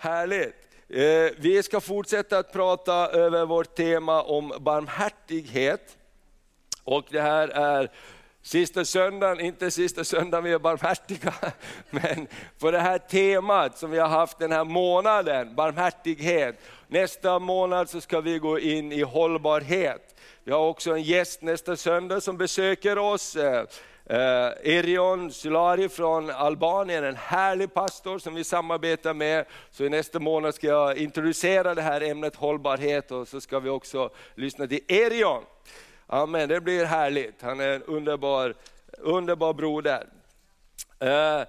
Härligt. Eh, vi ska fortsätta att prata över vårt tema om barmhärtighet. Och det här är sista söndagen, inte sista söndagen vi är barmhärtiga, men på det här temat som vi har haft den här månaden, barmhärtighet. Nästa månad så ska vi gå in i hållbarhet. Vi har också en gäst nästa söndag som besöker oss. Eh, Eh, Erion Sulari från Albanien, en härlig pastor som vi samarbetar med. Så i nästa månad ska jag introducera det här ämnet hållbarhet och så ska vi också lyssna till Erion. Amen, det blir härligt. Han är en underbar, underbar broder. Eh,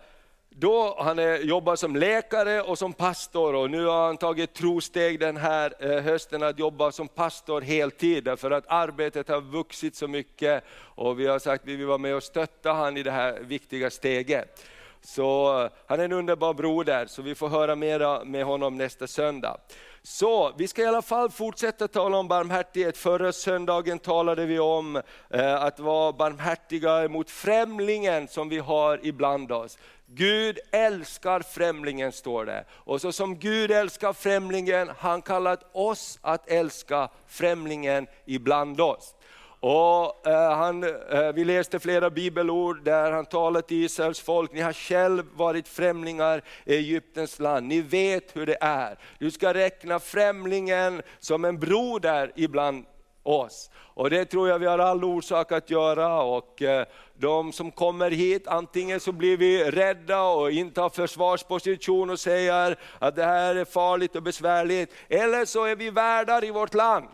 då han är, jobbar som läkare och som pastor och nu har han tagit trosteg den här eh, hösten att jobba som pastor heltid därför att arbetet har vuxit så mycket och vi har sagt att vi vill vara med och stötta han i det här viktiga steget. Så eh, han är en underbar broder, så vi får höra mera med honom nästa söndag. Så vi ska i alla fall fortsätta tala om barmhärtighet. Förra söndagen talade vi om eh, att vara barmhärtiga mot främlingen som vi har ibland oss. Gud älskar främlingen står det. Och så som Gud älskar främlingen, han kallat oss att älska främlingen ibland oss. Och, eh, han, eh, vi läste flera bibelord där han talar till Israels folk, ni har själv varit främlingar i Egyptens land, ni vet hur det är. Du ska räkna främlingen som en broder ibland oss. Och det tror jag vi har all orsak att göra. Och eh, de som kommer hit, antingen så blir vi rädda och intar försvarsposition och säger att det här är farligt och besvärligt, eller så är vi värdar i vårt land.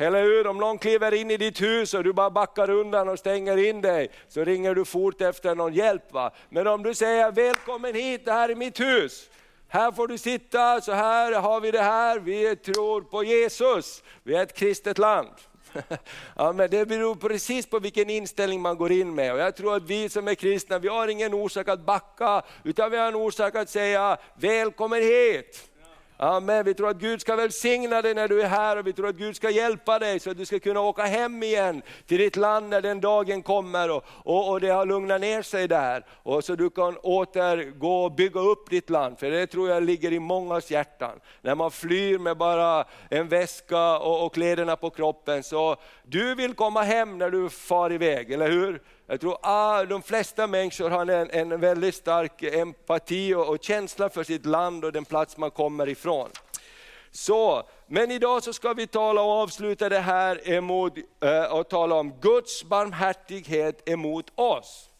Eller hur? Om någon kliver in i ditt hus och du bara backar undan och stänger in dig, så ringer du fort efter någon hjälp. Va? Men om du säger välkommen hit, det här är mitt hus. Här får du sitta, så här har vi det här, vi tror på Jesus, vi är ett kristet land. Ja, men det beror precis på vilken inställning man går in med. Och jag tror att vi som är kristna, vi har ingen orsak att backa, utan vi har en orsak att säga välkommen hit. Amen. Vi tror att Gud ska välsigna dig när du är här och vi tror att Gud ska hjälpa dig så att du ska kunna åka hem igen till ditt land när den dagen kommer och, och, och det har lugnat ner sig där. Och så du kan återgå och bygga upp ditt land, för det tror jag ligger i mångas hjärtan. När man flyr med bara en väska och, och kläderna på kroppen, så du vill komma hem när du far iväg, eller hur? Jag tror att ah, de flesta människor har en, en väldigt stark empati och, och, känsla för sitt land och den plats man kommer ifrån. Så, men idag så ska vi tala och avsluta det här emot, eh, och tala om Guds barmhärtighet emot oss.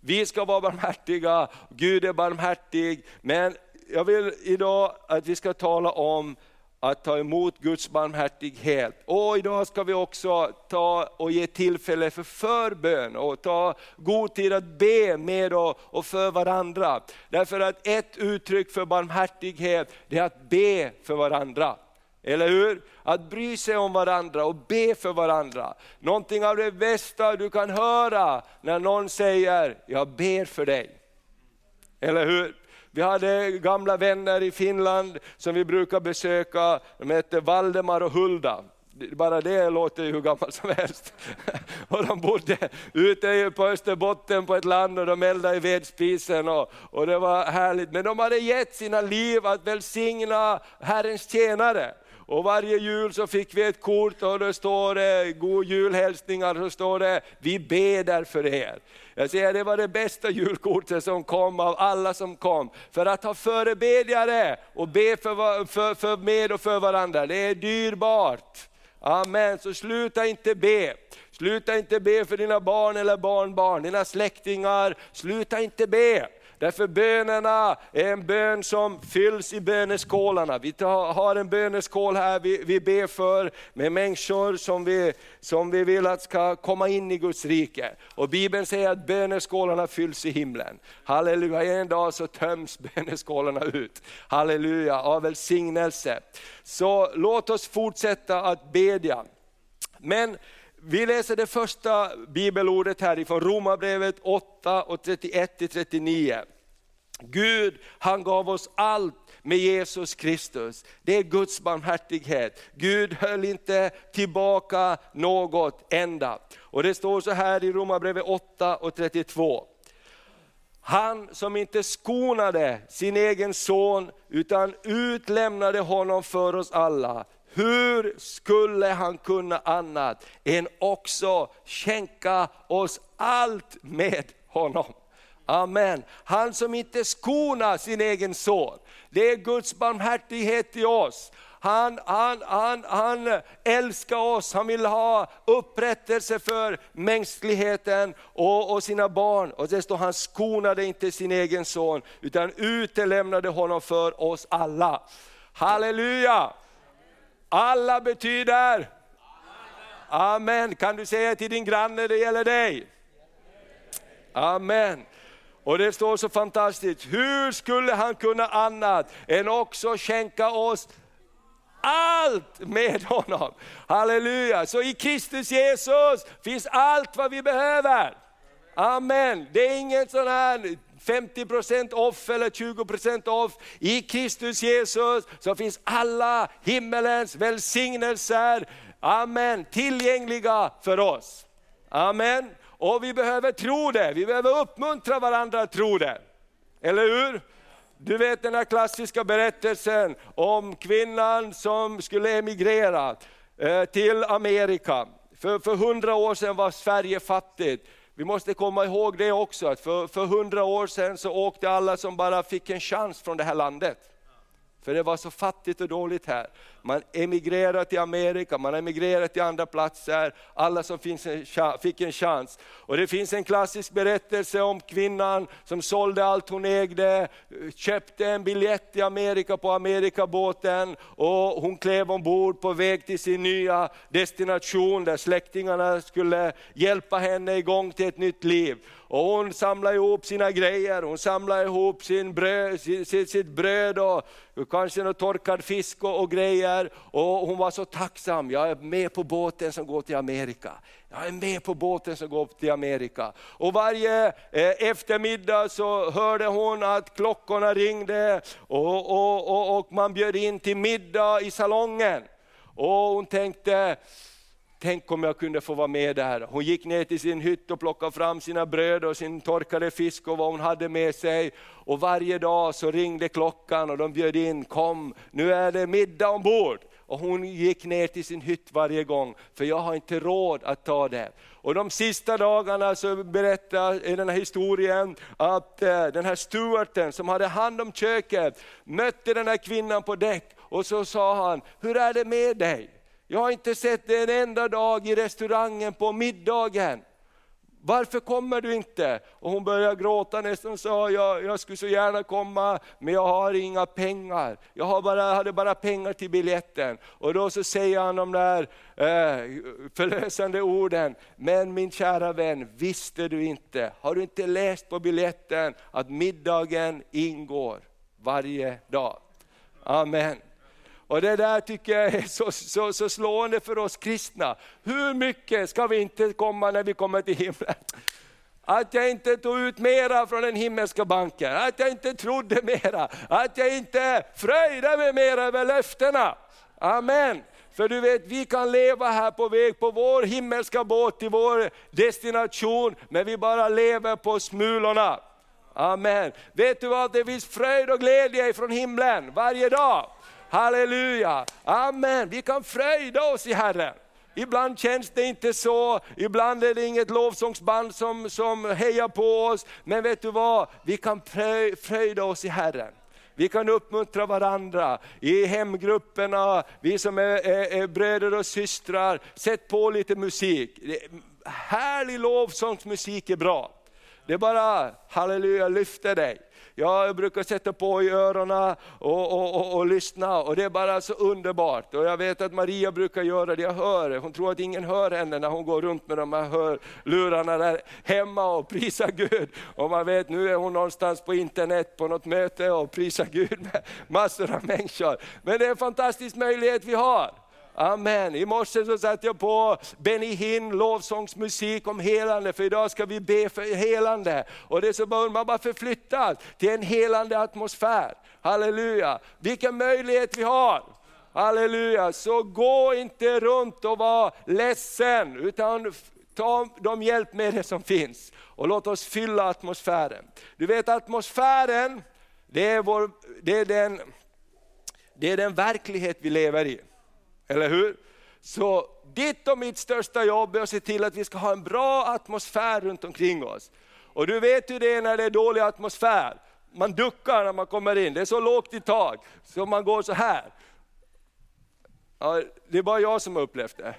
Vi ska vara barmhärtiga, Gud är barmhärtig, men jag vill idag att vi ska tala om att ta emot Guds barmhärtighet. Och idag ska vi också ta och ge tillfälle för förbön och ta god tid att be med och, och för varandra. Därför att ett uttryck för barmhärtighet, det är att be för varandra. Eller hur? Att bry sig om varandra och be för varandra. Någonting av det bästa du kan höra när någon säger, jag ber för dig. Eller hur? Vi hade gamla vänner i Finland som vi brukar besöka, de hette Valdemar och Hulda. Bara det låter ju hur gammalt som helst. Och de bodde ute på Österbotten på ett land och de eldade i vedspisen och, och det var härligt. Men de hade gett sina liv att välsigna Herrens tjänare. Och varje jul så fick vi ett kort och det står det, god julhälsningar, så står det, vi ber för er. Jag säger det var det bästa julkortet som kom av alla som kom. För att ha förebedjare och be för, för, för med och för varandra, det är dyrbart. Amen, så sluta inte be. Sluta inte be för dina barn eller barnbarn, dina släktingar. Sluta inte be. Därför bönerna är en bön som fylls i böneskålarna. Vi har en böneskål här vi, vi ber för med människor som vi, som vi vill att ska komma in i Guds rike. Och Bibeln säger att böneskålarna fylls i himlen. Halleluja, en dag så töms böneskålarna ut. Halleluja, av välsignelse. Så låt oss fortsätta att bedja. Men vi läser det första bibelordet här ifrån Romarbrevet 8 och 31 39. Gud han gav oss allt med Jesus Kristus. Det är Guds barmhärtighet. Gud höll inte tillbaka något enda. Och det står så här i Romarbrevet 8 och 32. Han som inte skonade sin egen son utan utlämnade honom för oss alla. Hur skulle han kunna annat än också skänka oss allt med honom? Amen. Han som inte skonar sin egen son. Det är Guds barmhärtighet i oss. Han, han, han, han älskar oss, han vill ha upprättelse för mänskligheten och, och sina barn. Och det står han skonade inte sin egen son, utan utelämnade honom för oss alla. Halleluja! Alla betyder Amen. Kan du säga till din granne, det gäller dig. Amen. Och det står så fantastiskt, hur skulle han kunna annat än också skänka oss allt med honom. Halleluja! Så i Kristus Jesus finns allt vad vi behöver. Amen. Det är ingen sån här 50% off eller 20% off. I Kristus Jesus så finns alla himmelens välsignelser, amen, tillgängliga för oss. Amen. Och vi behöver tro det, vi behöver uppmuntra varandra att tro det. Eller hur? Du vet den här klassiska berättelsen om kvinnan som skulle emigrera eh, till Amerika. För, för hundra år sedan var Sverige fattigt. Vi måste komma ihåg det också, att för hundra år sedan så åkte alla som bara fick en chans från det här landet. För det var så fattigt och dåligt här. Man emigrerade till Amerika, man emigrerade till andra platser, alla som fick en chans. Och det finns en klassisk berättelse om kvinnan som sålde allt hon ägde, köpte en biljett till Amerika på Amerikabåten och hon klev ombord på väg till sin nya destination där släktingarna skulle hjälpa henne igång till ett nytt liv. Och hon samlade ihop sina grejer, hon samlade ihop sin bröd, sitt, sitt bröd och kanske någon torkad fisk och, och grejer. Och hon var så tacksam, jag är med på båten som går till Amerika. Jag är med på båten som går till Amerika. Och varje eh, eftermiddag så hörde hon att klockorna ringde och, och, och, och man bjöd in till middag i salongen. Och hon tänkte, Tänk om jag kunde få vara med där. Hon gick ner till sin hytt och plockade fram sina bröd och sin torkade fisk och vad hon hade med sig. Och varje dag så ringde klockan och de bjöd in, kom nu är det middag ombord. Och hon gick ner till sin hytt varje gång, för jag har inte råd att ta det. Och de sista dagarna så berättar i den här historien att eh, den här stewarten som hade hand om köket mötte den här kvinnan på däck och så sa han, hur är det med dig? Jag har inte sett dig en enda dag i restaurangen på middagen. Varför kommer du inte? Och hon började gråta nästan och sa, jag, jag skulle så gärna komma, men jag har inga pengar. Jag har bara, hade bara pengar till biljetten. Och då så säger han de där eh, förlösande orden, men min kära vän, visste du inte, har du inte läst på biljetten att middagen ingår varje dag? Amen. Och det där tycker jag är så, så, så slående för oss kristna. Hur mycket ska vi inte komma när vi kommer till himlen? Att jag inte tog ut mera från den himmelska banken, att jag inte trodde mera, att jag inte fröjde mig mera över löftena. Amen. För du vet, vi kan leva här på väg på vår himmelska båt till vår destination, men vi bara lever på smulorna. Amen. Vet du vad, det finns fröjd och glädje ifrån himlen varje dag. Halleluja, amen. Vi kan fröjda oss i Herren. Ibland känns det inte så, ibland är det inget lovsångsband som, som hejar på oss. Men vet du vad, vi kan fröjda oss i Herren. Vi kan uppmuntra varandra i hemgrupperna, vi som är, är, är bröder och systrar. Sätt på lite musik. Härlig lovsångsmusik är bra. Det är bara, halleluja, lyfter dig. Jag brukar sätta på i öronen och, och, och, och, lyssna och det är bara så underbart. Och jag vet att Maria brukar göra det, jag hör Hon tror att ingen hör henne när hon går runt med de här hörlurarna där hemma och prisar Gud. Och man vet, nu är hon någonstans på internet på något möte och prisar Gud med massor av människor. Men det är en fantastisk möjlighet vi har. Amen. I morse så satte jag på Benny Hinn lovsångsmusik om helande, för idag ska vi be för helande. Och det är så bara, man bara förflyttas till en helande atmosfär. Halleluja, vilken möjlighet vi har. Halleluja, så gå inte runt och var ledsen, utan ta de hjälpmedel som finns och låt oss fylla atmosfären. Du vet atmosfären, det är, vår, det är, den, det är den verklighet vi lever i. Eller hur? Så ditt och mitt största jobb är att se till att vi ska ha en bra atmosfär runt omkring oss. Och du vet ju det när det är dålig atmosfär, man duckar när man kommer in, det är så lågt i tak, så man går så här. Ja, det är bara jag som har upplevt det.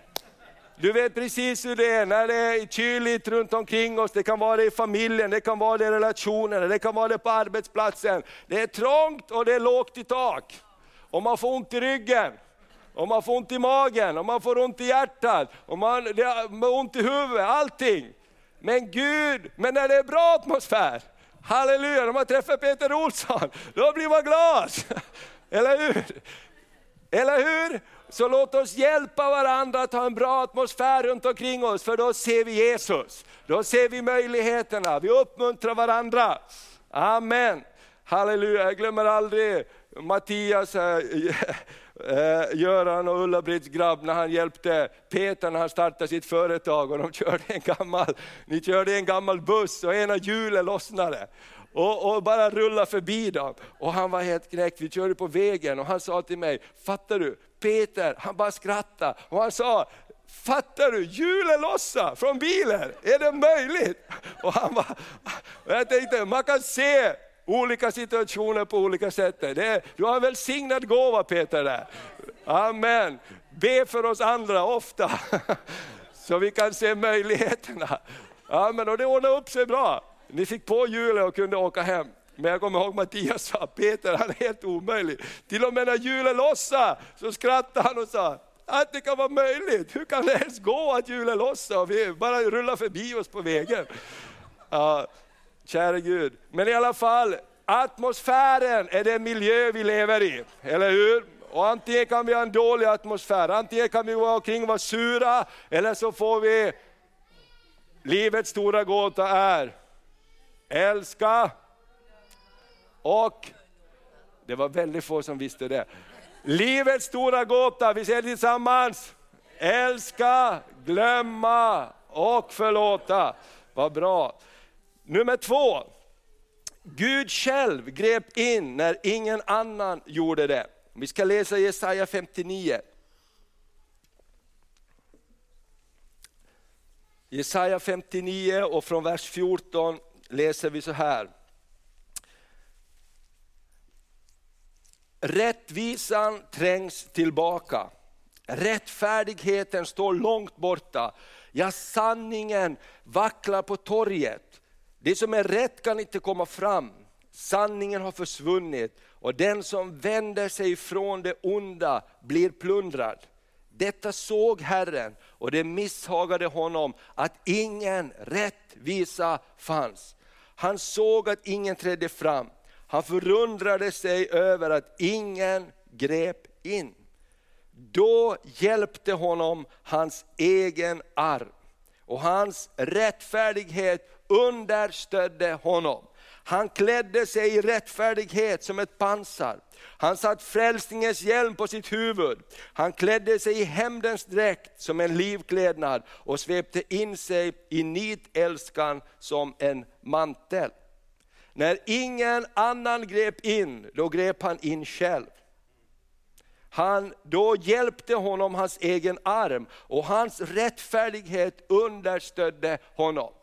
Du vet precis hur det är när det är kyligt runt omkring oss, det kan vara det i familjen, det kan vara det i relationerna, det kan vara det på arbetsplatsen. Det är trångt och det är lågt i tak. Och man får ont i ryggen, och man får ont i magen, och man får ont i hjärtat, och man, har ont i huvudet, allting. Men Gud, men när det är bra atmosfär, halleluja, när man träffar Peter Olsson, då blir man glad. Eller hur? Eller hur? Så låt oss hjälpa varandra att ha en bra atmosfär runt omkring oss, för då ser vi Jesus. Då ser vi möjligheterna, vi uppmuntrar varandra. Amen. Halleluja, jag glömmer aldrig Mattias, eh, eh, Göran och Ulla-Britts grabb när han hjälpte Peter när han startade sitt företag och de körde en gammal, ni körde en gammal buss och ena hjulet lossnade. Och, och, bara rulla förbi dem. Och han var helt knäckt, vi körde på vägen och han sa till mig, fattar du, Peter, han bara skrattade. Och han sa, fattar du, hjulet lossa från bilen, är det möjligt? Och han bara, och jag tänkte, man kan se olika situationer på olika sätt. Det, du har en välsignad gåva Peter där. Amen. Be för oss andra ofta, så vi kan se möjligheterna. Amen, och det ordnade upp sig bra. Ni fick på hjulet och kunde åka hem. Men jag kommer ihåg Mattias sa, Peter han är helt omöjlig. Till och med när hjulet lossade så skrattade han och sa, att det kan vara möjligt, hur kan det ens gå att hjulet lossar och vi bara rullar förbi oss på vägen. Ja, käre Gud. Men i alla fall, atmosfären är den miljö vi lever i, eller hur? Och antingen kan vi ha en dålig atmosfär, antingen kan vi gå omkring och vara sura, eller så får vi, livets stora gåta är, älska och, det var väldigt få som visste det. Livets stora gåta, vi säger det tillsammans. Älska, glömma och förlåta. Vad bra. Nummer två, Gud själv grep in när ingen annan gjorde det. Vi ska läsa Jesaja 59. Jesaja 59 och från vers 14 läser vi så här. Rättvisan trängs tillbaka. Rättfärdigheten står långt borta. Ja, sanningen vacklar på torget. Det som är rätt kan inte komma fram. Sanningen har försvunnit och den som vänder sig från det onda blir plundrad. Detta såg Herren och det misshagade honom att ingen rättvisa fanns. Han såg att ingen trädde fram. Han förundrade sig över att ingen grep in. Då hjälpte honom hans egen arm och hans rättfärdighet understödde honom. Han klädde sig i rättfärdighet som ett pansar. Han satt frälsningens hjälm på sitt huvud. Han klädde sig i hämndens dräkt som en livklädnad och svepte in sig i nitälskan som en mantel. När ingen annan grep in, då grep han in själv. Han, då hjälpte honom hans egen arm och hans rättfärdighet understödde honom.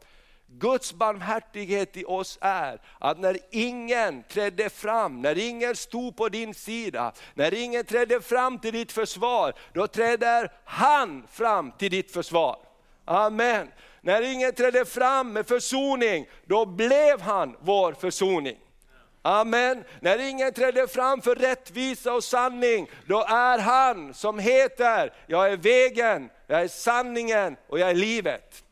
Guds barmhärtighet i oss är att när ingen trädde fram, när ingen stod på din sida, när ingen trädde fram till ditt försvar, då träder han fram till ditt försvar. Amen. När ingen trädde fram med försoning, då blev han vår försoning. Amen. När ingen trädde fram för rättvisa och sanning, då är han som heter, jag är vägen, jag är sanningen och jag är livet.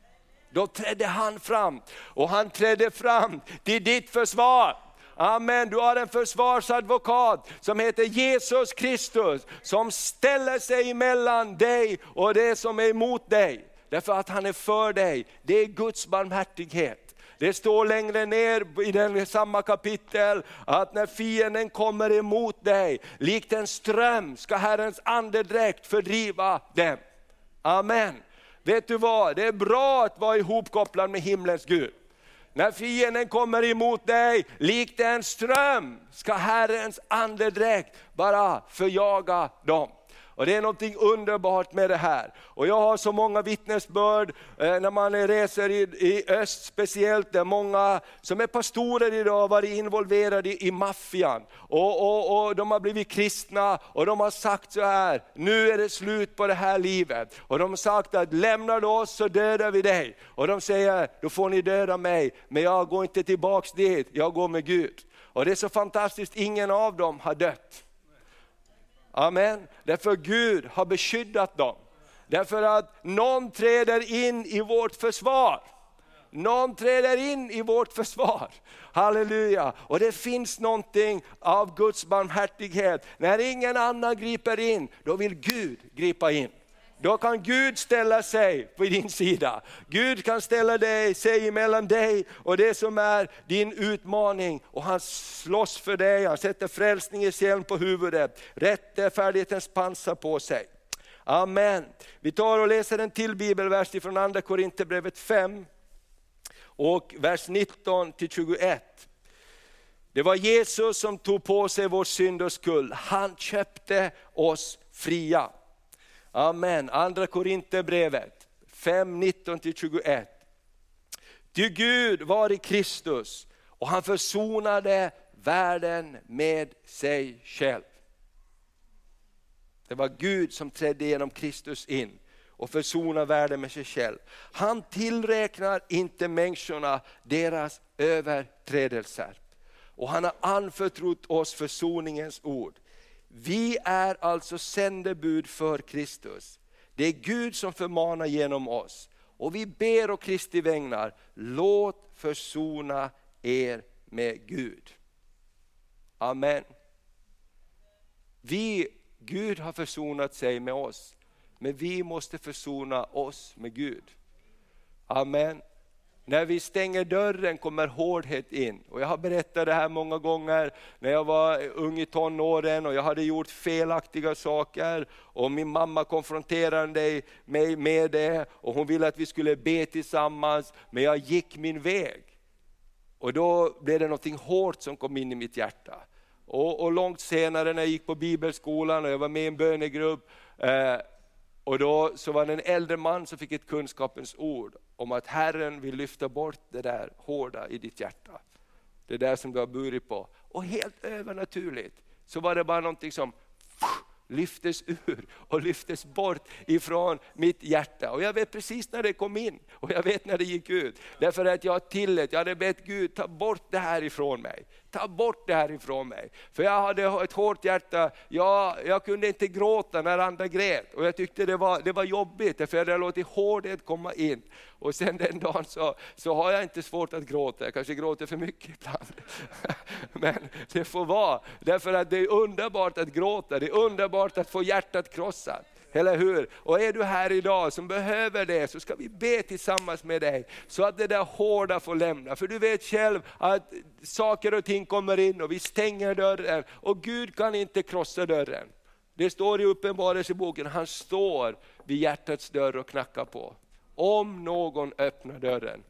Då trädde han fram och han trädde fram till ditt försvar. Amen, du har en försvarsadvokat som heter Jesus Kristus, som ställer sig emellan dig och det som är emot dig. Därför att han är för dig, det är Guds barmhärtighet. Det står längre ner i den samma kapitel att när fienden kommer emot dig, likt en ström ska Herrens andedräkt fördriva dem. Amen vet du vad, det är bra att vara ihopkopplad med himlens Gud. När fienden kommer emot dig, likt en ström, ska Herrens andedräkt bara förjaga dem. Och Det är något underbart med det här. Och Jag har så många vittnesbörd eh, när man reser i, i öst speciellt, där många som är pastorer idag har varit involverade i, i maffian. Och, och, och De har blivit kristna och de har sagt så här, nu är det slut på det här livet. Och de har sagt att lämnar du oss så dödar vi dig. Och de säger, då får ni döda mig, men jag går inte tillbaks dit, jag går med Gud. Och det är så fantastiskt, ingen av dem har dött. Amen. Därför Gud har beskyddat dem. Därför att någon träder in i vårt försvar. Någon träder in i vårt försvar. Halleluja! Och det finns någonting av Guds barmhärtighet. När ingen annan griper in, då vill Gud gripa in. Då kan Gud ställa sig på din sida. Gud kan ställa dig, sig mellan dig och det som är din utmaning. Och han slåss för dig, han sätter frälsningens hjälm på huvudet, rättfärdighetens pansar på sig. Amen. Vi tar och läser en till bibelvers från andra Korinthierbrevet 5 och vers 19 till 21. Det var Jesus som tog på sig vår synd och skuld. Han köpte oss fria. Amen. Andra Korinthierbrevet 5, 19-21. Ty Gud var i Kristus och han försonade världen med sig själv. Det var Gud som trädde genom Kristus in och försonade världen med sig själv. Han tillräknar inte människorna deras överträdelser. Och han har anförtrott oss försoningens ord. Vi är alltså sändebud för Kristus. Det är Gud som förmanar genom oss. Och vi ber och Kristi vägnar, låt försona er med Gud. Amen. Vi, Gud har försonat sig med oss, men vi måste försona oss med Gud. Amen. När vi stänger dörren kommer hårdhet in. Och jag har berättat det här många gånger när jag var ung i tonåren och jag hade gjort felaktiga saker. Och min mamma konfronterade mig med det och hon ville att vi skulle be tillsammans. Men jag gick min väg. Och då blev det något hårt som kom in i mitt hjärta. Och, och långt senare när jag gick på bibelskolan och jag var med i en bönegrupp, eh, och då så var det en äldre man som fick ett kunskapens ord om att Herren vill lyfta bort det där hårda i ditt hjärta. Det där som du har burit på. Och helt övernaturligt så var det bara någonting som lyftes ur och lyftes bort ifrån mitt hjärta. Och jag vet precis när det kom in och jag vet när det gick ut. Därför att jag tillät, jag hade bett Gud ta bort det här ifrån mig. Ta bort det här ifrån mig. För jag hade ett hårt hjärta, jag, jag kunde inte gråta när andra grät. Och jag tyckte det var, det var jobbigt, för jag hade låtit hårdhet komma in. Och sen den dagen så, så har jag inte svårt att gråta, jag kanske gråter för mycket ibland. Men det får vara, därför att det är underbart att gråta, det är underbart att få hjärtat krossat. Eller hur? Och är du här idag som behöver det så ska vi be tillsammans med dig så att det där hårda får lämna. För du vet själv att saker och ting kommer in och vi stänger dörren och Gud kan inte krossa dörren. Det står i Uppenbarelseboken, han står vid hjärtats dörr och knackar på. Om någon öppnar dörren.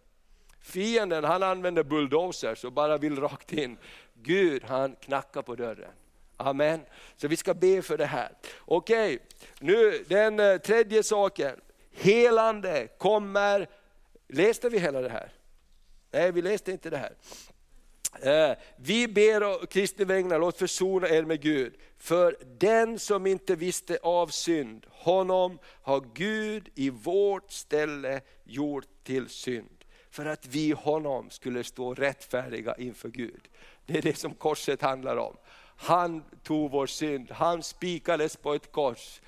Fienden han använder bulldozers och bara vill rakt in. Gud han knackar på dörren. Amen. Så vi ska be för det här. Okej, nu den eh, tredje saken. Helande kommer, läste vi hela det här? Nej, vi läste inte det här. Eh, vi ber å Kristi vägnar, låt försona er med Gud. För den som inte visste av synd, honom har Gud i vårt ställe gjort till synd. För att vi honom skulle stå rättfärdiga inför Gud. Det är det som korset handlar om. Han tog vår synd, han spikades på ett kors.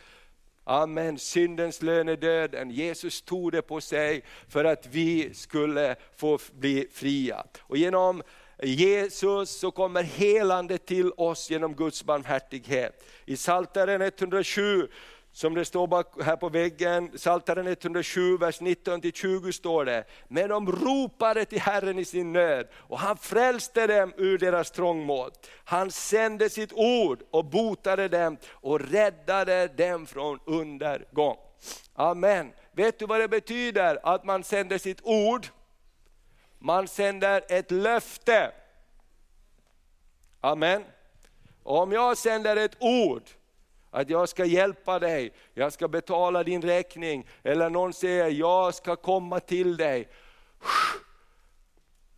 Amen, syndens lön är döden. Jesus tog det på sig för att vi skulle få bli fria. Och genom Jesus så kommer helande till oss genom Guds barmhärtighet. I Psaltaren 107 som det står här på väggen, Psaltaren 107, vers 19-20 står det. Men de ropade till Herren i sin nöd och han frälste dem ur deras trångmål. Han sände sitt ord och botade dem och räddade dem från undergång. Amen. vet du vad det betyder att man sänder sitt ord? Man sänder ett löfte. Amen. Om jag sänder ett ord, att jag ska hjälpa dig, jag ska betala din räkning, eller någon säger jag ska komma till dig.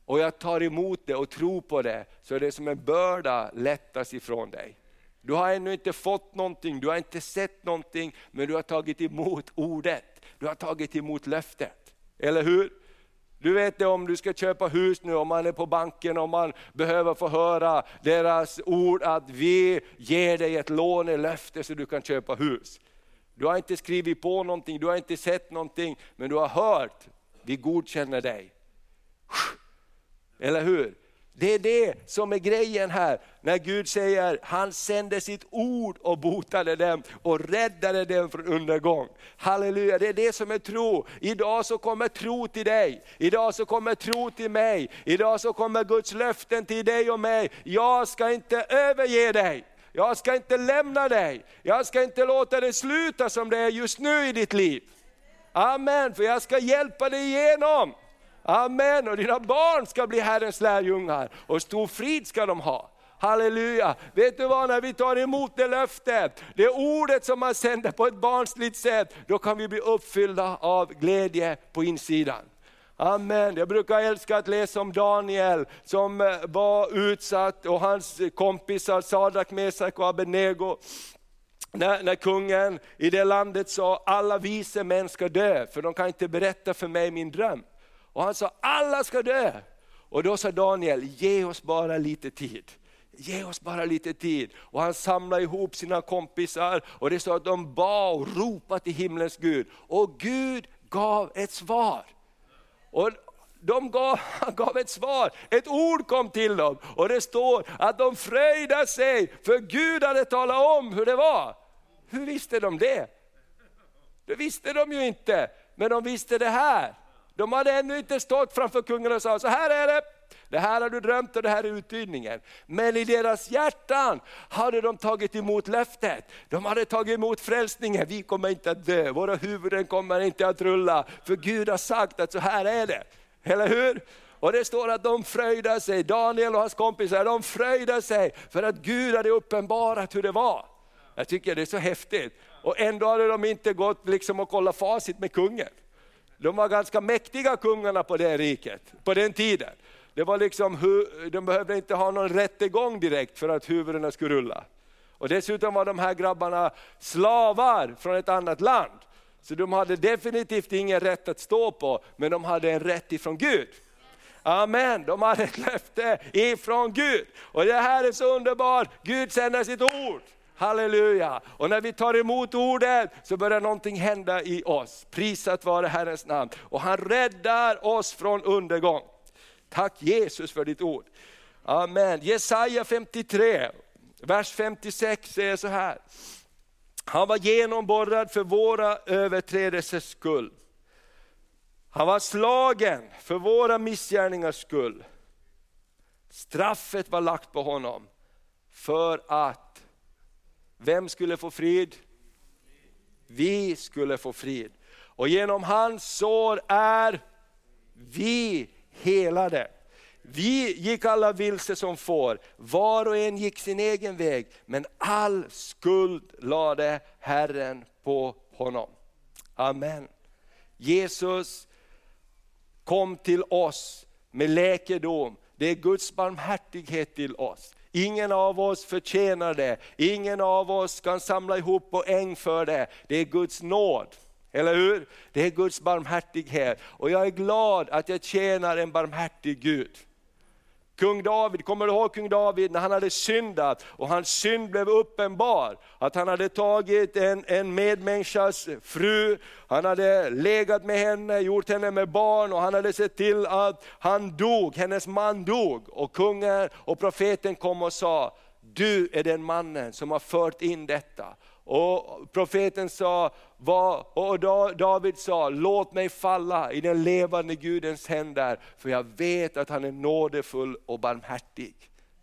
Och jag tar emot det och tror på det, så är det som en börda lättas ifrån dig. Du har ännu inte fått någonting, du har inte sett någonting, men du har tagit emot ordet. Du har tagit emot löftet. Eller hur? Du vet det om du ska köpa hus nu, om man är på banken och man behöver få höra deras ord att vi ger dig ett lånelöfte så du kan köpa hus. Du har inte skrivit på någonting, du har inte sett någonting, men du har hört, vi godkänner dig. Eller hur? Det är det som är grejen här, när Gud säger han sände sitt ord och botade dem och räddade dem från undergång. Halleluja, det är det som är tro. Idag så kommer tro till dig, idag så kommer tro till mig, idag så kommer Guds löften till dig och mig. Jag ska inte överge dig. Jag ska inte lämna dig, jag ska inte låta det sluta som det är just nu i ditt liv. Amen, för jag ska hjälpa dig igenom. Amen, och dina barn ska bli Herrens lärjungar och stor frid ska de ha. Halleluja! Vet du vad, när vi tar emot det löftet, det ordet som man sänder på ett barnsligt sätt, då kan vi bli uppfyllda av glädje på insidan. Amen. Jag brukar älska att läsa om Daniel som eh, var utsatt och hans kompisar Sadrak, Mesak och Abednego. När, när, kungen i det landet sa alla vise män ska dö, för de kan inte berätta för mig min dröm. Och han sa, alla ska dö. Och då sa Daniel, ge oss bara lite tid. Ge oss bara lite tid. Och han samlade ihop sina kompisar och det står att de bad och ropade till himlens Gud. Och Gud gav ett svar. Och de gav, han gav ett svar, ett ord kom till dem och det står att de fröjdade sig för Gud hade talat om hur det var. Hur visste de det? Det visste de ju inte, men de visste det här. De hade ännu inte stått framför kungen och sagt, så här är det, det här har du drömt och det här är uttydningen. Men i deras hjärtan hade de tagit emot löftet. De hade tagit emot frälsningen, vi kommer inte att dö, våra huvuden kommer inte att rulla. För Gud har sagt att så här är det. Eller hur? Och det står att de fröjdar sig, Daniel och hans kompisar, de fröjdar sig för att Gud hade uppenbarat hur det var. Jag tycker det är så häftigt. Och ändå hade de inte gått liksom och kollat facit med kungen. De var ganska mäktiga kungarna på det riket, på den tiden. Det var liksom, de behövde inte ha någon rättegång direkt för att huvudena skulle rulla. Och dessutom var de här grabbarna slavar från ett annat land. Så de hade definitivt ingen rätt att stå på, men de hade en rätt ifrån Gud. Amen, de hade ett löfte ifrån Gud. Och det här är så underbart, Gud sänder sitt ord. Halleluja! Och när vi tar emot ordet så börjar någonting hända i oss. Prisat vare Herrens namn. Och han räddar oss från undergång. Tack Jesus för ditt ord. Amen. Jesaja 53, vers 56 säger så här. Han var genomborrad för våra överträdelsers skull. Han var slagen för våra missgärningars skull. Straffet var lagt på honom för att vem skulle få frid? Vi skulle få frid. Och genom hans sår är vi helade. Vi gick alla vilse som får, var och en gick sin egen väg, men all skuld lade Herren på honom. Amen. Jesus kom till oss med läkedom, det är Guds barmhärtighet till oss. Ingen av oss förtjänar det, ingen av oss kan samla ihop poäng för det. Det är Guds nåd. Eller hur? Det är Guds barmhärtighet. Och jag är glad att jag tjänar en barmhärtig Gud. Kung David, kommer du ihåg kung David när han hade syndat och hans synd blev uppenbar? Att han hade tagit en, en medmänniskas fru, han hade legat med henne, gjort henne med barn och han hade sett till att han dog, hennes man dog. Och kungen och profeten kom och sa, du är den mannen som har fört in detta. Och profeten sa, och David sa, låt mig falla i den levande Gudens händer, för jag vet att han är nådefull och barmhärtig.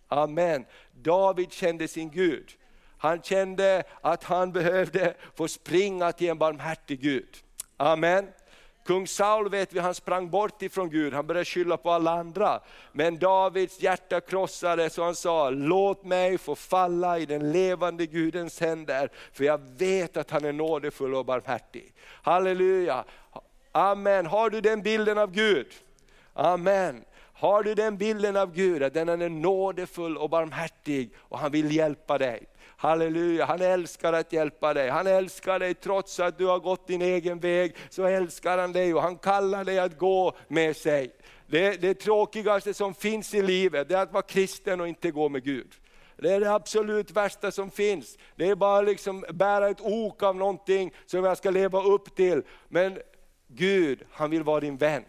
Amen. David kände sin Gud. Han kände att han behövde få springa till en barmhärtig Gud. Amen. Kung Saul vet vi, han sprang bort ifrån Gud, han började skylla på alla andra. Men Davids hjärta krossades och han sa, låt mig få falla i den levande Gudens händer, för jag vet att han är nådefull och barmhärtig. Halleluja, amen. Har du den bilden av Gud? Amen. Har du den bilden av Gud, att den är nådefull och barmhärtig och han vill hjälpa dig. Halleluja, han älskar att hjälpa dig. Han älskar dig trots att du har gått din egen väg, så älskar han dig och han kallar dig att gå med sig. Det, det tråkigaste som finns i livet, det är att vara kristen och inte gå med Gud. Det är det absolut värsta som finns. Det är bara liksom bära ett ok av någonting som jag ska leva upp till. Men Gud, han vill vara din vän.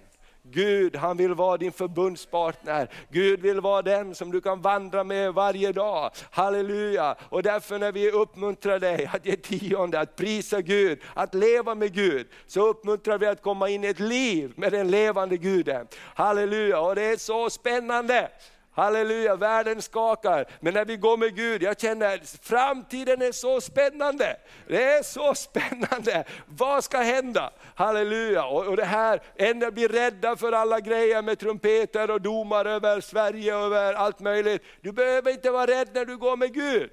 Gud han vill vara din förbundspartner. Gud vill vara den som du kan vandra med varje dag. Halleluja! Och därför när vi uppmuntrar dig att ge tionde, att prisa Gud, att leva med Gud, så uppmuntrar vi att komma in i ett liv med den levande Guden. Halleluja! Och det är så spännande. Halleluja, världen skakar. Men när vi går med Gud, jag känner att framtiden är så spännande. Det är så spännande. Vad ska hända? Halleluja. Och, och det här, en blir rädda för alla grejer med trumpeter och domar över Sverige och över allt möjligt. Du behöver inte vara rädd när du går med Gud.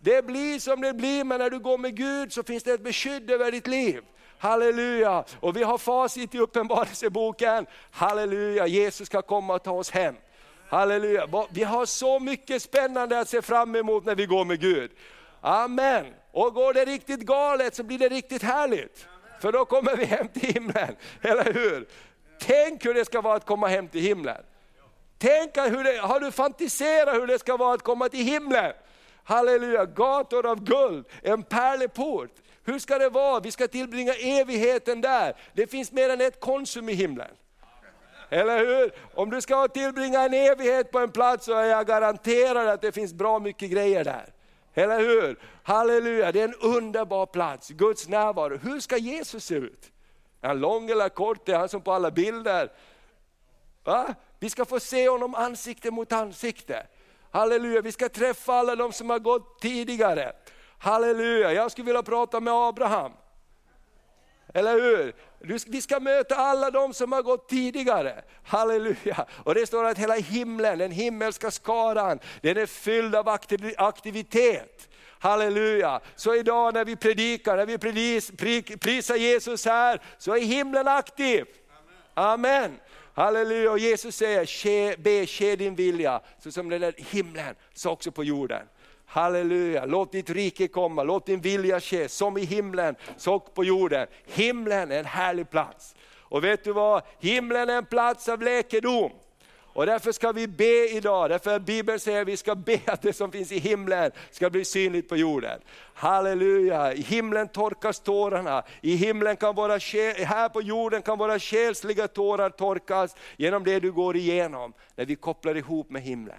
Det blir som det blir, men när du går med Gud så finns det ett beskydd över ditt liv. Halleluja! Och vi har facit i Uppenbarelseboken. Halleluja, Jesus ska komma och ta oss hem. Halleluja. Vi har så mycket spännande att se fram emot när vi går med Gud. Amen. Och går det riktigt galet så blir det riktigt härligt. För då kommer vi hem till himlen, eller hur? Tänk hur det ska vara att komma hem till himlen. Tänk hur det, har du fantiserat hur det ska vara att komma till himlen? Halleluja, gator av guld, en pärleport. Hur ska det vara? Vi ska tillbringa evigheten där. Det finns mer än ett Konsum i himlen. Eller hur? Om du ska tillbringa en evighet på en plats så är jag garanterad att det finns bra mycket grejer där. Eller hur? Halleluja, det är en underbar plats, Guds närvaro. Hur ska Jesus se ut? Är han lång eller kort? Är han som på alla bilder? Va? Vi ska få se honom ansikte mot ansikte. Halleluja, vi ska träffa alla de som har gått tidigare. Halleluja, jag skulle vilja prata med Abraham. Eller hur? Vi ska möta alla de som har gått tidigare. Halleluja! Och det står att hela himlen, den himmelska skaran, den är fylld av aktivitet. Halleluja! Så idag när vi predikar, när vi predis, prisar Jesus här, så är himlen aktiv. Amen. Halleluja, och Jesus säger, be, ske din vilja, så som den är himlen, så också på jorden. Halleluja, låt ditt rike komma, låt din vilja ske, som i himlen, så på jorden. Himlen är en härlig plats. Och vet du vad, himlen är en plats av läkedom. Och därför ska vi be idag, därför att Bibeln säger att vi ska be att det som finns i himlen ska bli synligt på jorden. Halleluja, i himlen torkas tårarna, i himlen kan våra här på jorden kan våra själsliga tårar torkas genom det du går igenom, när vi kopplar ihop med himlen.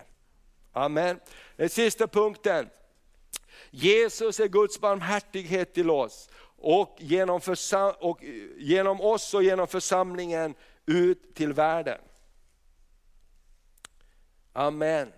Amen. Den sista punkten. Jesus är Guds barmhärtighet till oss och genom, och eh, genom oss och genom församlingen ut till världen. Amen.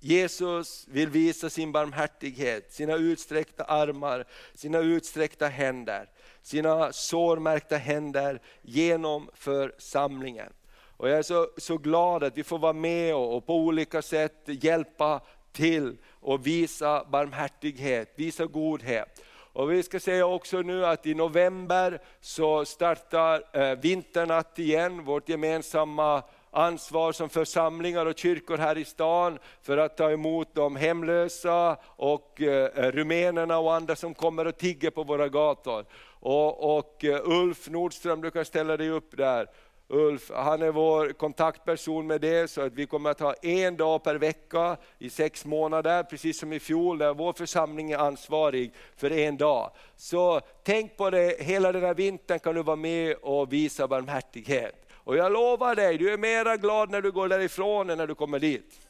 Jesus vill visa sin barmhärtighet, sina utsträckta armar, sina utsträckta händer, sina sårmärkta händer genom församlingen. Och jag är så, så glad att vi får vara med och, och på olika sätt hjälpa till och visa barmhärtighet, visa godhet. Och vi ska säga också nu att i november så startar eh, Vinternatt igen, vårt gemensamma ansvar som församlingar och kyrkor här i stan för att ta emot de hemlösa och eh, rumänerna och andra som kommer och tigger på våra gator. Och, och eh, Ulf Nordström, du kan ställa dig upp där. Ulf, han är vår kontaktperson med det, så att vi kommer att ha en dag per vecka i sex månader, precis som i fjol, där vår församling är ansvarig för en dag. Så tänk på det, hela den här vintern kan du vara med och visa barmhärtighet. Och jag lovar dig, du är mera glad när du går därifrån än när du kommer dit.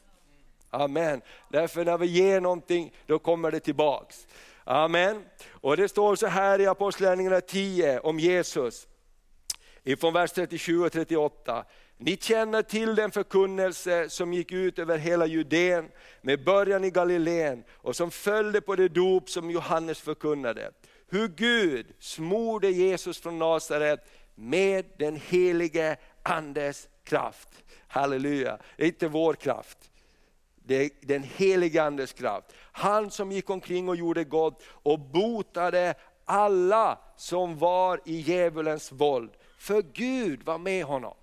Amen. Därför när vi ger någonting, då kommer det tillbaks. Amen. Och det står så här i Apostlagärningarna 10 om Jesus ifrån vers 37 och 38. Ni känner till den förkunnelse som gick ut över hela Judeen med början i Galileen och som följde på det dop som Johannes förkunnade. hur Gud smorde Jesus från Nasaret med den helige Andes kraft. Halleluja, det är inte vår kraft. Det är den helige Andes kraft. Han som gick omkring och gjorde gott och botade alla som var i djävulens våld. För Gud var med honom.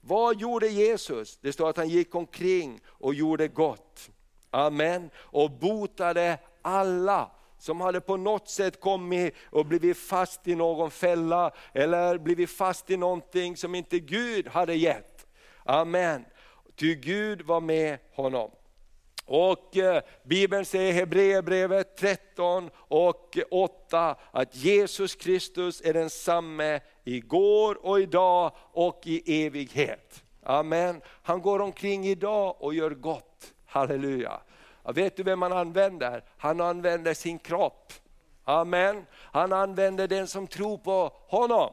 Vad gjorde Jesus? Det står att han gick omkring och gjorde gott. Amen. Och botade alla som hade på något sätt kommit och blivit fast i någon fälla eller blivit fast i någonting som inte Gud hade gett. Amen. Ty Gud var med honom. Och eh, Bibeln säger i Hebreerbrevet 13 och 8 att Jesus Kristus är densamme igår och idag och i evighet. Amen. Han går omkring idag och gör gott. Halleluja. vet du vem han använder? Han använder sin kropp. Amen. Han använder den som tror på honom.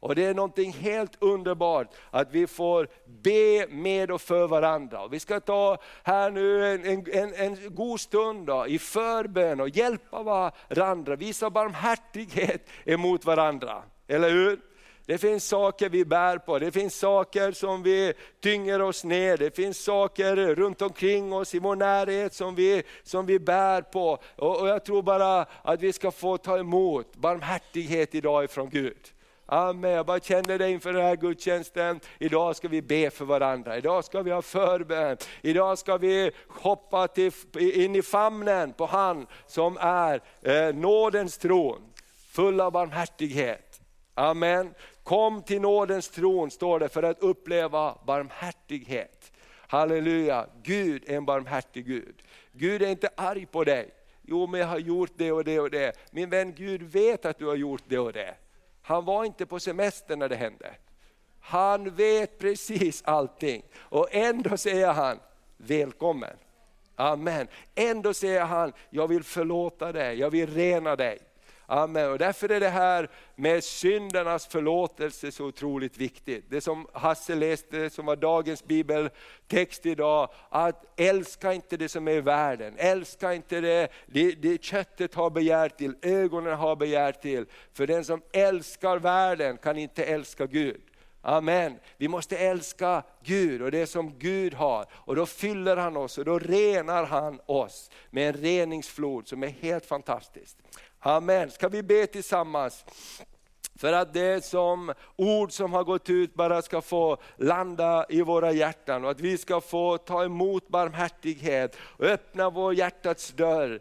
Och Det är någonting helt underbart att vi får be med och för varandra. Vi ska ta här nu en, en, en god stund då, i förbön och hjälpa varandra, visa barmhärtighet emot varandra. Eller hur? Det finns saker vi bär på, det finns saker som vi tynger oss ner, det finns saker runt omkring oss i vår närhet som vi, som vi bär på. Och, och jag tror bara att vi ska få ta emot barmhärtighet idag ifrån Gud. Amen, jag bara känner det inför den här gudstjänsten. Idag ska vi be för varandra, idag ska vi ha förbön. Idag ska vi hoppa till, in i famnen på han som är eh, nådens tron, full av barmhärtighet. Amen. Kom till nådens tron står det för att uppleva barmhärtighet. Halleluja, Gud är en barmhärtig Gud. Gud är inte arg på dig. Jo men jag har gjort det och det och det. Min vän Gud vet att du har gjort det och det. Han var inte på semester när det hände. Han vet precis allting och ändå säger han, välkommen. Amen. Ändå säger han, jag vill förlåta dig, jag vill rena dig. Amen. Och därför är det här med syndernas förlåtelse så otroligt viktigt. Det som Hasse läste, som var dagens bibeltext idag, att älska inte det som är i världen, älska inte det, det, det köttet har begärt till, ögonen har begärt till. För den som älskar världen kan inte älska Gud. Amen. Vi måste älska Gud och det som Gud har. Och då fyller han oss och då renar han oss med en reningsflod som är helt fantastisk. Amen. Ska vi be tillsammans? För att det som ord som har gått ut bara ska få landa i våra hjärtan och att vi ska få ta emot barmhärtighet och öppna vår hjärtats dörr.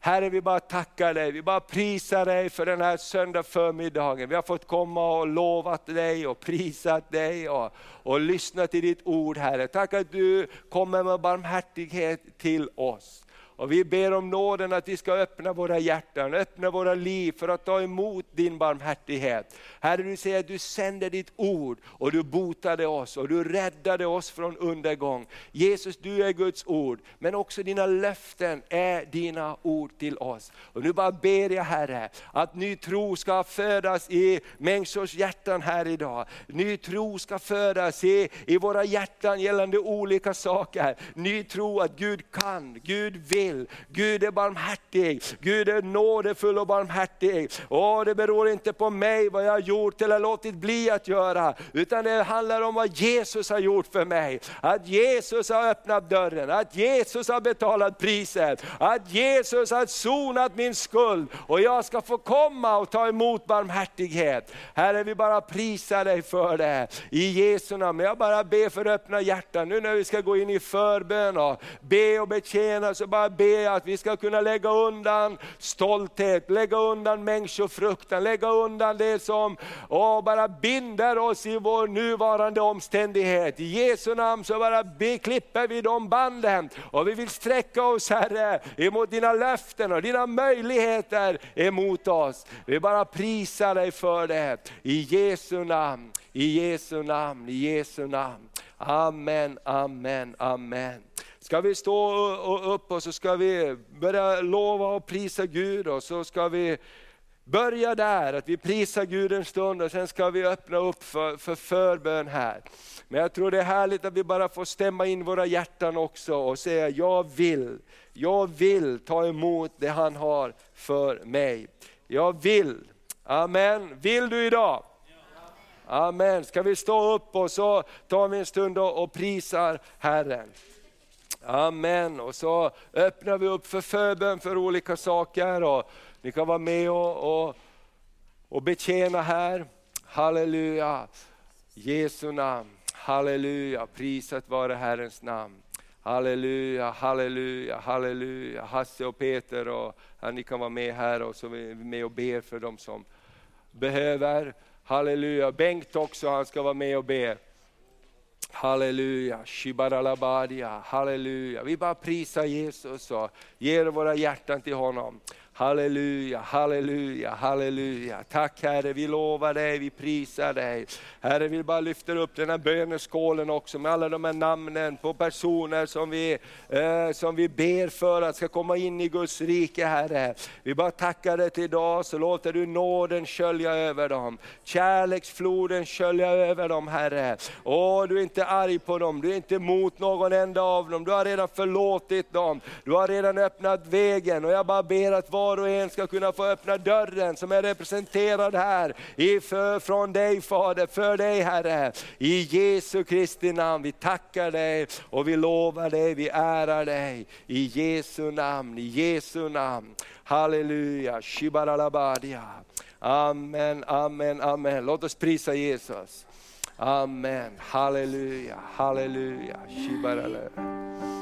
Herre vi bara tackar dig, vi bara prisar dig för den här söndag förmiddagen. Vi har fått komma och lovat dig och prisat dig och, och lyssna till ditt ord Herre. Tack att du kommer med barmhärtighet till oss. Och vi ber om nåden att vi ska öppna våra hjärtan, öppna våra liv för att ta emot din barmhärtighet. Herre du säger att du sände ditt ord och du botade oss och du räddade oss från undergång. Jesus du är Guds ord, men också dina löften är dina ord till oss. Och nu bara ber jag Herre att ny tro ska födas i människors hjärtan här idag. Ny tro ska födas i, i våra hjärtan gällande olika saker. Ny tro att Gud kan, Gud vill till. Gud är barmhärtig, Gud är nådefull och barmhärtig. Och det beror inte på mig vad jag har gjort eller låtit bli att göra, utan det handlar om vad Jesus har gjort för mig. Att Jesus har öppnat dörren, att Jesus har betalat priset, att Jesus har sonat min skuld och jag ska få komma och ta emot barmhärtighet. Herre vi bara prisar dig för det i Jesu namn. Jag bara ber för öppna hjärtan nu när vi ska gå in i förbön och be och betjäna så bara be jag att vi ska kunna lägga undan stolthet, lägga undan människofruktan, lägga undan det som åh, bara binder oss i vår nuvarande omständighet. I Jesu namn så bara klipper vi de banden och vi vill sträcka oss Herre emot dina löften och dina möjligheter emot oss. Vi bara prisar dig för det. I Jesu namn, i Jesu namn, i Jesu namn. Amen, amen, amen. Ska vi stå upp och så ska vi börja lova och prisa Gud och så ska vi börja där, att vi prisar Gud en stund och sen ska vi öppna upp för, för förbön här. Men jag tror det är härligt att vi bara får stämma in våra hjärtan också och säga, jag vill, jag vill ta emot det han har för mig. Jag vill. Amen. Vill du idag? Amen. Ska vi stå upp och så tar vi en stund och prisar Herren. Amen. Och så öppnar vi upp för förbön för olika saker. Och ni kan vara med och, och, och betjäna här. Halleluja. Jesu namn. Halleluja, prisat vare Herrens namn. Halleluja, halleluja, halleluja. Hasse och Peter, och, ja, ni kan vara med här och så är vi med och ber för dem som behöver. Halleluja, Bengt också, han ska vara med och be. Halleluja, shibaralabadia, halleluja. Vi bara prisar Jesus och ger våra hjärtan till honom. Halleluja, halleluja, halleluja. Tack Herre, vi lovar dig, vi prisar dig. Herre, vi bara lyfter upp den här böneskålen också med alla de här namnen på personer som vi, eh, som vi ber för att ska komma in i Guds rike Herre. Vi bara tackar dig till idag så låter du nåden skölja över dem. Kärleksfloden skölja över dem Herre. Åh, du är inte arg på dem, du är inte emot någon enda av dem. Du har redan förlåtit dem, du har redan öppnat vägen och jag bara ber att var och en ska kunna få öppna dörren som är representerad här iför, från dig Fader, för dig Herre. I Jesu Kristi namn, vi tackar dig och vi lovar dig, vi ärar dig. I Jesu namn, i Jesu namn. Halleluja, shibaralabadia. Amen, amen, amen. Låt oss prisa Jesus. Amen, halleluja, halleluja. Shibaralabadia.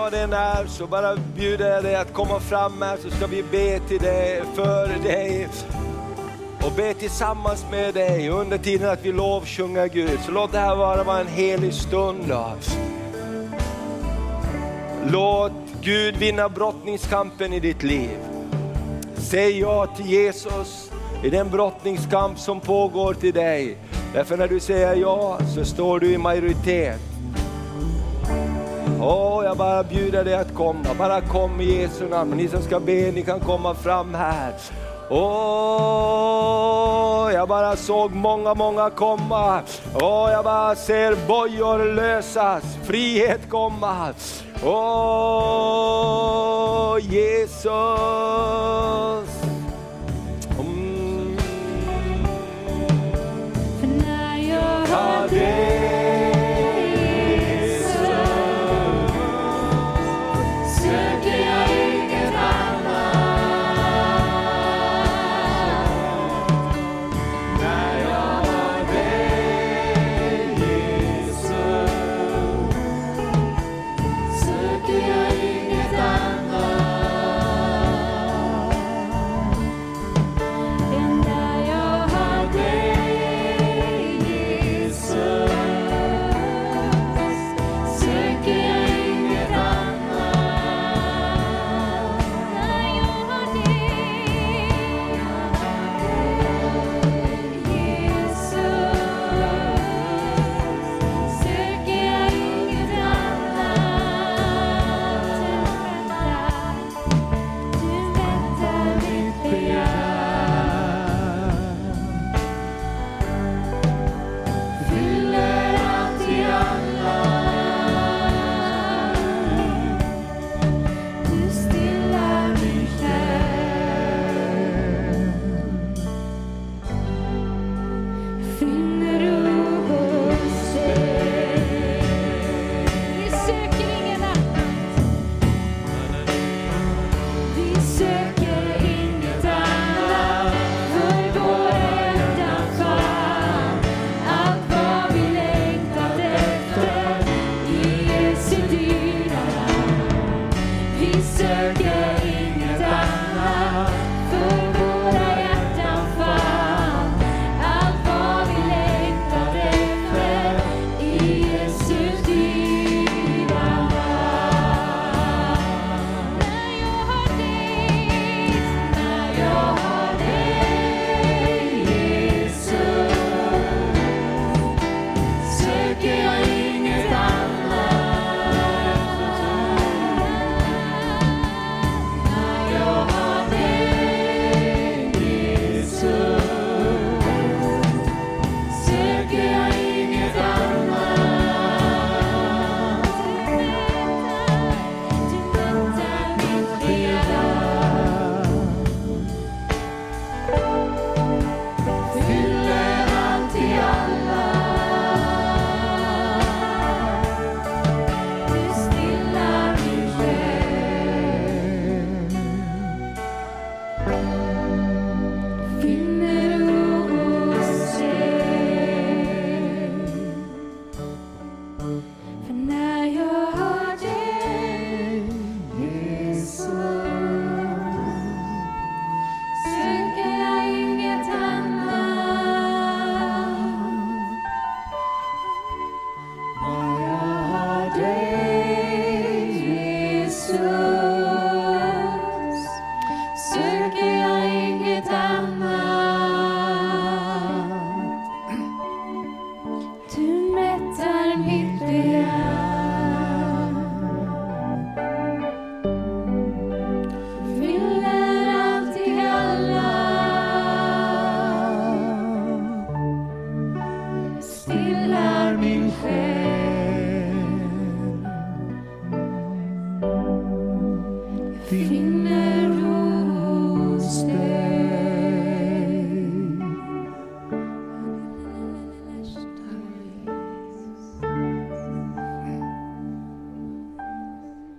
Vad det den är, så bara bjuder jag dig att komma fram här så ska vi be till dig, för dig och be tillsammans med dig under tiden att vi lovsjunger Gud. Så låt det här vara vara en helig stund. Då. Låt Gud vinna brottningskampen i ditt liv. Säg ja till Jesus i den brottningskamp som pågår till dig. Därför när du säger ja så står du i majoritet. Åh, jag bara bjuder dig att komma. Bara kom i Jesu namn. Ni som ska be, ni kan komma fram här. Åh, jag bara såg många, många komma. Åh, jag bara ser bojor lösas, frihet komma. Åh, Jesus. Mm. För när jag hör dig